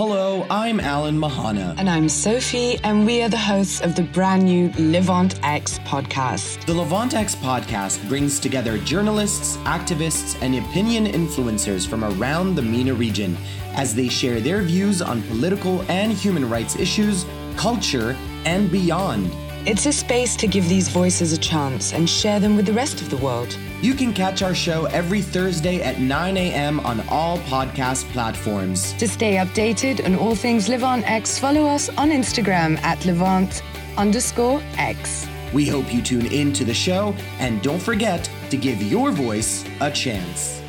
Hello, I'm Alan Mehanna. And I'm Sophie, and we are the hosts of the brand new Levant X podcast. The Levant X podcast brings together journalists, activists, and opinion influencers from around the MENA region as they share their views on political and human rights issues, culture, and beyond. It's a space to give these voices a chance and share them with the rest of the world. You can catch our show every Thursday at 9 a.m. on all podcast platforms. To stay updated on all things Levant X, follow us on Instagram at Levant underscore X. We hope you tune in to the show and don't forget to give your voice a chance.